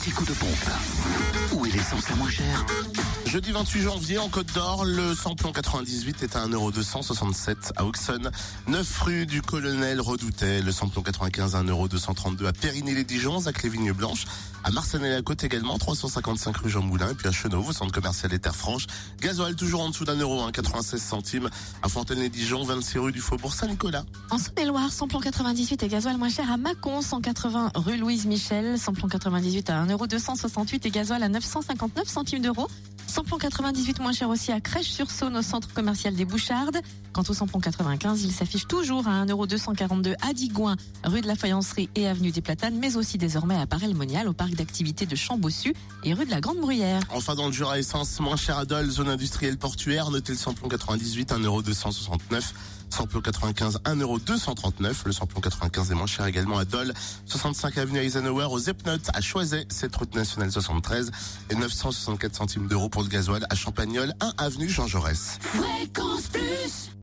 petit coup de pompe. Où est l'essence la moins chère Jeudi 28 janvier, en Côte d'Or, le samplon 98 est à 1,267€ à Auxonne. 9 rue du Colonel Redoutet. Le samplon 95 à 1,232€ à Périgny-les-Dijon, à Clévigne Blanche. À Marcenay-la-Côte également, 355 rue Jean Moulin. Et puis à Chenauve, au centre commercial des Terres Franches. Gasoil toujours en dessous d'un euro, hein, 96 centimes. À Fontaine-les-Dijon, 26 rue du Faubourg Saint-Nicolas. En Saône-et-Loire, samplon 98 et gasoil moins cher à Mâcon, 180 rue Louise Michel, samplon 98 à 1,268€ et gasoil à 959 centimes d'euros. Samplon 98 moins cher aussi à Crèche-sur-Saône au centre commercial des Bouchardes. Quant au samplon 95, il s'affiche toujours à 1,242€ à Digoin, rue de la Faïencerie et avenue des Platanes, mais aussi désormais à Parel-Monial au parc d'activités de Chambossu et rue de la Grande Bruyère. Enfin, dans le Jura essence, moins cher à Dole, zone industrielle portuaire, notez le samplon 98, 1,269€. Samplon 95, 1,239€. Le samplon 95 est moins cher également à Dole, 65 avenue Eisenhower, aux Epnotes, à Choiset, 7 route nationale 73 et 964 centimes d'euros pour le gasoil à Champagnol, 1 avenue Jean Jaurès. Plus